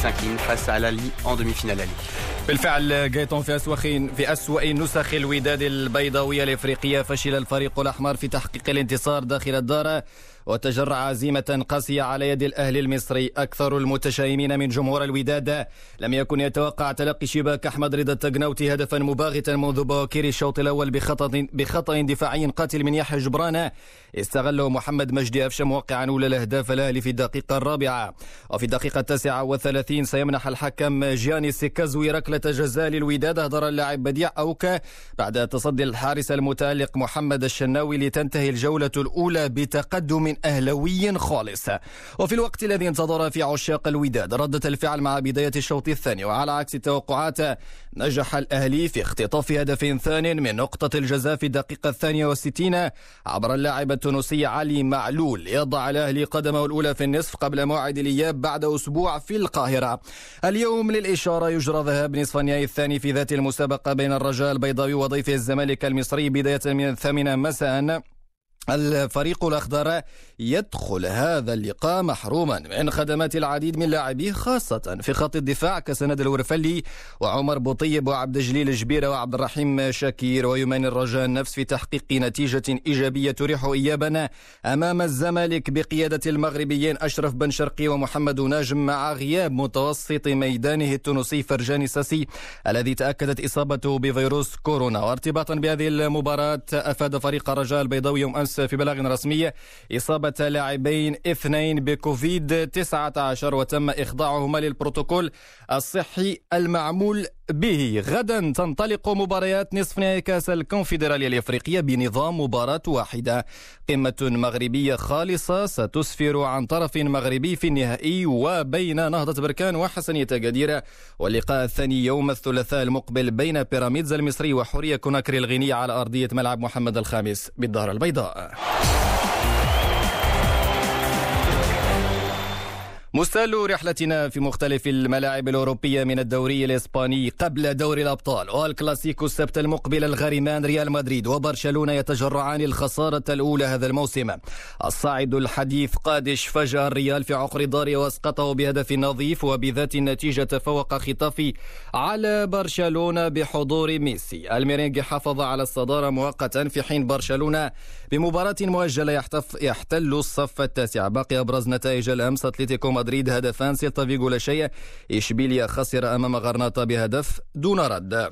face à Lali en demi-finale Ligue. بالفعل جايتون في أسوأ في أسوأ نسخ الوداد البيضاوية الإفريقية فشل الفريق الأحمر في تحقيق الانتصار داخل الدار وتجرع عزيمة قاسية على يد الأهلي المصري. أكثر المتشائمين من جمهور الوداد لم يكن يتوقع تلقي شباك أحمد رضا التقنوتي هدفا مباغتا منذ بواكير الشوط الأول بخطأ بخطأ دفاعي قاتل من يحيى جبران. استغله محمد مجدي أفشة موقعا أولى الأهداف الأهلي في الدقيقة الرابعة. وفي الدقيقة التاسعة والثلاثين سيمنح الحكم جياني سيكازوي ركلة جزاء للوداد أهدر اللاعب بديع أوكا بعد تصدي الحارس المتألق محمد الشناوي لتنتهي الجولة الأولى بتقدم أهلوي خالص. وفي الوقت الذي انتظر في عشاق الوداد ردة الفعل مع بداية الشوط الثاني وعلى عكس التوقعات نجح الأهلي في اختطاف هدف ثان من نقطة الجزاء في الدقيقة الثانية والستين عبر اللاعب التونسي علي معلول. يضع الأهلي قدمه الأولى في النصف قبل موعد الإياب بعد أسبوع في القاهرة. اليوم للإشارة يجرى ذهاب نصف النهائي الثاني في ذات المسابقة بين الرجاء البيضاوي وضيف الزمالك المصري بداية من الثامنة مساء. الفريق الأخضر يدخل هذا اللقاء محروما من خدمات العديد من لاعبيه خاصة في خط الدفاع كسند الورفلي وعمر بوطيب وعبد الجليل جبيرة وعبد الرحيم شاكير ويماني الرجاء النفس في تحقيق نتيجة إيجابية تريح إيابنا أمام الزمالك بقيادة المغربيين أشرف بن شرقي ومحمد ناجم مع غياب متوسط ميدانه التونسي فرجاني ساسي الذي تأكدت إصابته بفيروس كورونا. وارتباطا بهذه المباراة أفاد فريق الرجاء البيضاوي يوم أمس في بلاغ رسمي إصابة لاعبين اثنين بكوفيد 19 وتم إخضاعهما للبروتوكول الصحي المعمول به. غدا تنطلق مباريات نصف نهائي كأس الكونفدرالية الإفريقية بنظام مباراة واحدة. قمة مغربية خالصة ستسفر عن طرف مغربي في النهائي وبين نهضة بركان وحسنية قديرة واللقاء الثاني يوم الثلاثاء المقبل بين بيراميدز المصري وحورية كوناكري الغينية على أرضية ملعب محمد الخامس بالدار البيضاء. Uh, مستهل رحلتنا في مختلف الملاعب الأوروبية من الدوري الإسباني قبل دوري الأبطال والكلاسيكو السبت المقبل الغريمان ريال مدريد وبرشلونة يتجرعان الخسارة الأولى هذا الموسم. الصاعد الحديث قادش فجأة الريال في عقر دار واسقطه بهدف نظيف وبذات النتيجة تفوق خطافي على برشلونة بحضور ميسي. الميرينج حافظ على الصدارة مؤقتا في حين برشلونة بمباراة مؤجلة يحتل الصف التاسع. باقي أبرز نتائج الأمس أتلتيكو مدريد هدفان سيلتا فيغو لا شيء. إشبيليا خسر أمام غرناطة بهدف دون رد.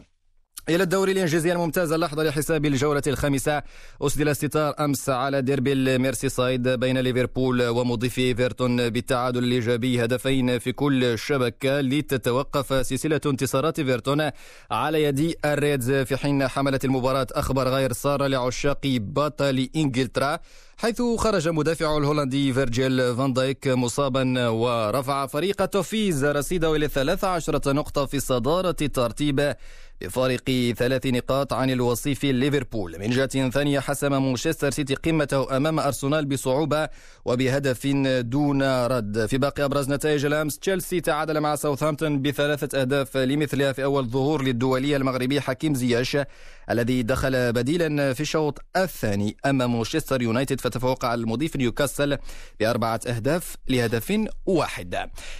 إلى الدوري الإنجليزي الممتاز اللحظة لحساب الجولة الخامسة. أسدل الستار أمس على ديربي الميرسي سايد بين ليفربول ومضيفه إيفرتون بالتعادل الإيجابي. هدفين في كل شبكة لتتوقف سلسلة انتصارات إيفرتون. على يد الريدز في حين حملت المباراة أخبار غير سارة لعشاق بطل إنجلترا. حيث خرج مدافعه الهولندي فيرجيل فان دايك مصابا ورفع فريق توفيز رصيده إلى 13 نقطة في صدارة الترتيب بفارق ثلاث نقاط عن الوصيف ليفربول. من جهة ثانية حسم مانشستر سيتي قمته أمام أرسنال بصعوبة وبهدف دون رد. في باقي أبرز نتائج الأمس تشيلسي تعادل مع ساوثهامبتون بثلاثة أهداف لمثلها في أول ظهور للدولي المغربي حكيم زياش الذي دخل بديلا في الشوط الثاني أما مانشستر يونايتد. فتفوق على المضيف نيوكاسل بأربعة أهداف لهدف واحد.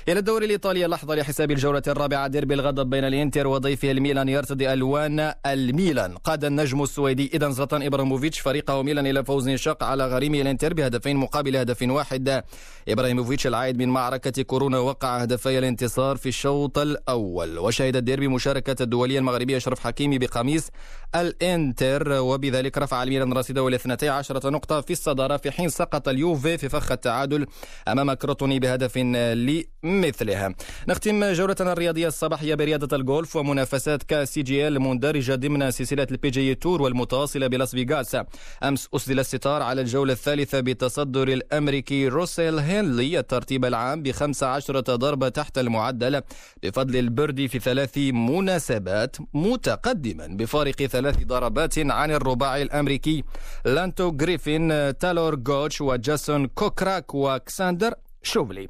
إلى الدوري الإيطالي لحظة لحساب الجولة الرابعة ديربي الغضب بين الإنتر وضيفه الميلان يرتدي ألوان الميلان. قاد النجم السويدي إذا زلاتان إبراهيموفيتش فريقه ميلان إلى فوز شاق على غريمه الإنتر بهدفين مقابل هدف واحد. إبراهيموفيتش العائد من معركة كورونا وقع هدفي الانتصار في الشوط الأول. وشهد الديربي مشاركة الدولي المغربي أشرف حكيمي بقميص الإنتر وبذلك رفع الميلان رصيده إلى 12 نقطة في الصدارة. في حين سقط اليوفي في فخ التعادل أمام كروتوني بهدف لمثله نختم جولتنا الرياضية الصباحية برياضة الجولف ومنافسات كاس CJ المندرجة ضمن سلسلة ال PGA Tour والمتواصلة بلاس فيغاس. أمس أسدل الستار على الجولة الثالثة بتصدر الأمريكي روسيل هنلي الترتيب العام ب 15 ضربة تحت المعدل بفضل البردي في ثلاث مناسبات متقدما بفارق ثلاث ضربات عن الرباعي الأمريكي لانتو غريفين تالور جوتش وجاسون كوكراك وكساندر شوفلي